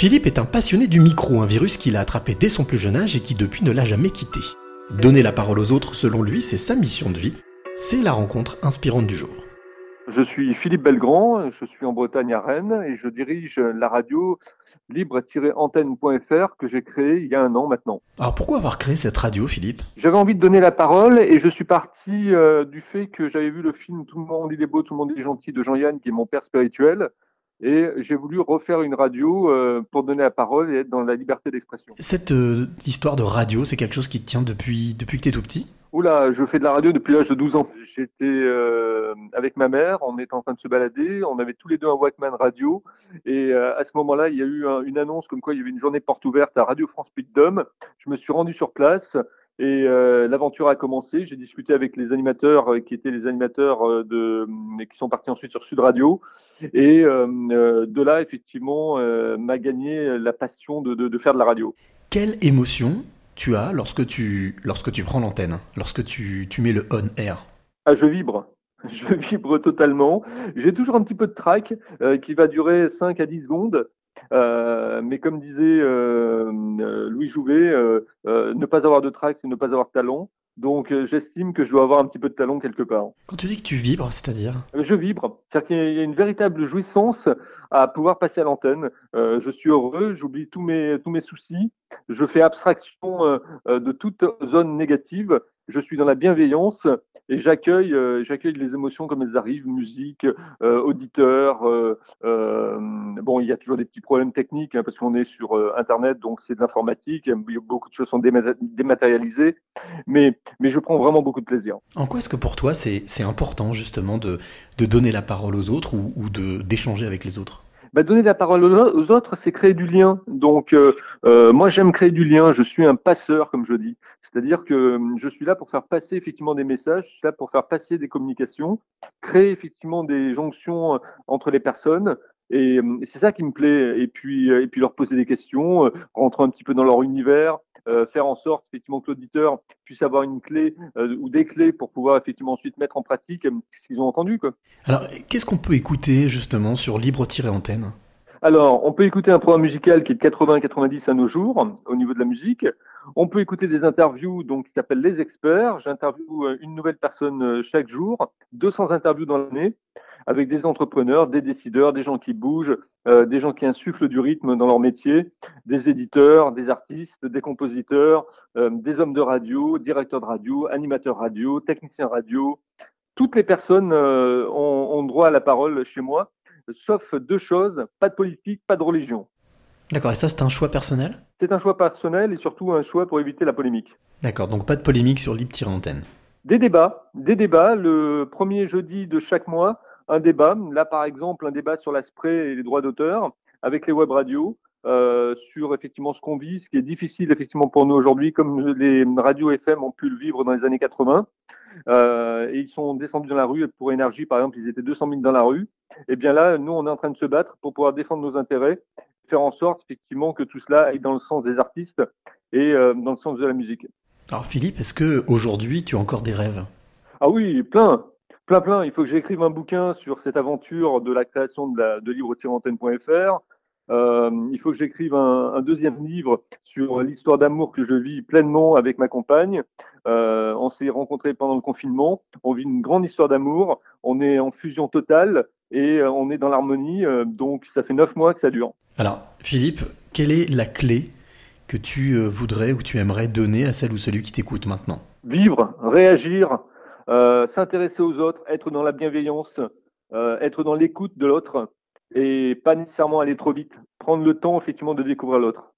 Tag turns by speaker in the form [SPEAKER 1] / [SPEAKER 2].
[SPEAKER 1] Philippe est un passionné du micro, un virus qu'il a attrapé dès son plus jeune âge et qui depuis ne l'a jamais quitté. Donner la parole aux autres, selon lui, c'est sa mission de vie. C'est la rencontre inspirante du jour.
[SPEAKER 2] Je suis Philippe Belgrand, je suis en Bretagne à Rennes et je dirige la radio libre-antenne.fr que j'ai créée il y a un an maintenant.
[SPEAKER 1] Alors pourquoi avoir créé cette radio, Philippe?
[SPEAKER 2] J'avais envie de donner la parole et je suis parti euh, du fait que j'avais vu le film Tout le monde il est beau, tout le monde il est gentil de Jean-Yann qui est mon père spirituel et j'ai voulu refaire une radio euh, pour donner la parole et être dans la liberté d'expression.
[SPEAKER 1] Cette euh, histoire de radio, c'est quelque chose qui te tient depuis, depuis que tu es tout petit?
[SPEAKER 2] Oula, je fais de la radio depuis l'âge de 12 ans. J'étais euh, avec ma mère, on était en train de se balader, on avait tous les deux un Walkman radio, et à ce moment-là, il y a eu une annonce comme quoi il y avait une journée porte ouverte à Radio France Puy de Je me suis rendu sur place, et euh, l'aventure a commencé. J'ai discuté avec les animateurs euh, qui étaient les animateurs euh, de, qui sont partis ensuite sur Sud Radio. Et de là, effectivement, m'a gagné la passion de, de, de, faire de la radio.
[SPEAKER 1] Quelle émotion tu as lorsque tu, lorsque tu prends l'antenne, lorsque tu, tu mets le on-air
[SPEAKER 2] ah, Je vibre. Je vibre totalement. J'ai toujours un petit peu de track qui va durer 5 à 10 secondes. Euh, mais comme disait euh, euh, Louis Jouvet, ne pas avoir de trac, c'est ne pas avoir de talent. Donc j'estime que je dois avoir un petit peu de talent quelque part.
[SPEAKER 1] Quand tu dis que tu vibres, c'est-à-dire?
[SPEAKER 2] Je vibre. C'est-à-dire qu'il y a une véritable jouissance à pouvoir passer à l'antenne. je suis heureux, j'oublie tous mes, tous mes soucis, je fais abstraction de toute zone négative, je suis dans la bienveillance et j'accueille euh, j'accueille les émotions comme elles arrivent, musique, euh, auditeur. Euh, bon, il y a toujours des petits problèmes techniques hein, parce qu'on est sur Internet, donc c'est de l'informatique. Beaucoup de choses sont dématérialisées, mais mais je prends vraiment beaucoup de plaisir.
[SPEAKER 1] En quoi est-ce que pour toi c'est important justement de de donner la parole aux autres ou, ou de d'échanger avec les autres?
[SPEAKER 2] Bah, donner la parole aux autres, c'est créer du lien. Donc, euh, euh, moi, j'aime créer du lien. Je suis un passeur, comme je dis. C'est-à-dire que hum, je suis là pour faire passer effectivement des messages, je suis là pour faire passer des communications, créer effectivement des jonctions euh, entre les personnes. Et, hum, c'est ça qui me plaît. Et puis, et puis leur poser des questions, rentrer un petit peu dans leur univers, euh, faire en sorte effectivement que l'auditeur puisse avoir une clé euh, ou des clés pour pouvoir effectivement ensuite mettre en pratique euh, ce qu'ils ont entendu. Quoi.
[SPEAKER 1] Alors, qu'est-ce qu'on peut écouter justement sur Libre-Antenne
[SPEAKER 2] alors, on peut écouter un programme musical qui est de 80-90 à nos jours au niveau de la musique. On peut écouter des interviews donc qui s'appellent les experts. J'interviewe une nouvelle personne chaque jour, 200 interviews dans l'année avec des entrepreneurs, des décideurs, des gens qui bougent, euh, des gens qui insufflent du rythme dans leur métier, des éditeurs, des artistes, des compositeurs, euh, des hommes de radio, directeurs de radio, animateurs radio, techniciens radio. Toutes les personnes euh, ont, ont droit à la parole chez moi, sauf deux choses, pas de politique, pas de religion.
[SPEAKER 1] D'accord, et ça c'est un choix personnel?
[SPEAKER 2] C'est un choix personnel et surtout un choix pour éviter la polémique.
[SPEAKER 1] D'accord, donc pas de polémique sur Libre-Antenne.
[SPEAKER 2] Des débats, des débats le premier jeudi de chaque mois un débat. Là, par exemple, un débat sur l'aspect et les droits d'auteur avec les web radios. Euh, sur effectivement ce qu'on vit, ce qui est difficile effectivement pour nous aujourd'hui, comme les radios FM ont pu le vivre dans les années 80. Euh, et ils sont descendus dans la rue pour énergie, par exemple, ils étaient 200 000 dans la rue. Et eh bien là, nous, on est en train de se battre pour pouvoir défendre nos intérêts, faire en sorte effectivement que tout cela aille dans le sens des artistes et euh, dans le sens de la musique.
[SPEAKER 1] Alors Philippe, est-ce que aujourd'hui tu as encore des rêves?
[SPEAKER 2] Ah oui, plein, plein plein. Il faut que j'écrive un bouquin sur cette aventure de la création de, la, de libre-antenne.fr. Euh, il faut que j'écrive un, deuxième livre sur l'histoire d'amour que je vis pleinement avec ma compagne. Euh, on s'est rencontrés pendant le confinement. On vit une grande histoire d'amour. On est en fusion totale et euh, on est dans l'harmonie. Euh, donc ça fait neuf mois que ça dure.
[SPEAKER 1] Alors Philippe, quelle est la clé que tu euh, voudrais ou tu aimerais donner à celle ou celui qui t'écoute maintenant?
[SPEAKER 2] Vivre, réagir, euh, s'intéresser aux autres, être dans la bienveillance, euh, être dans l'écoute de l'autre et pas nécessairement aller trop vite. Prendre le temps effectivement de découvrir l'autre.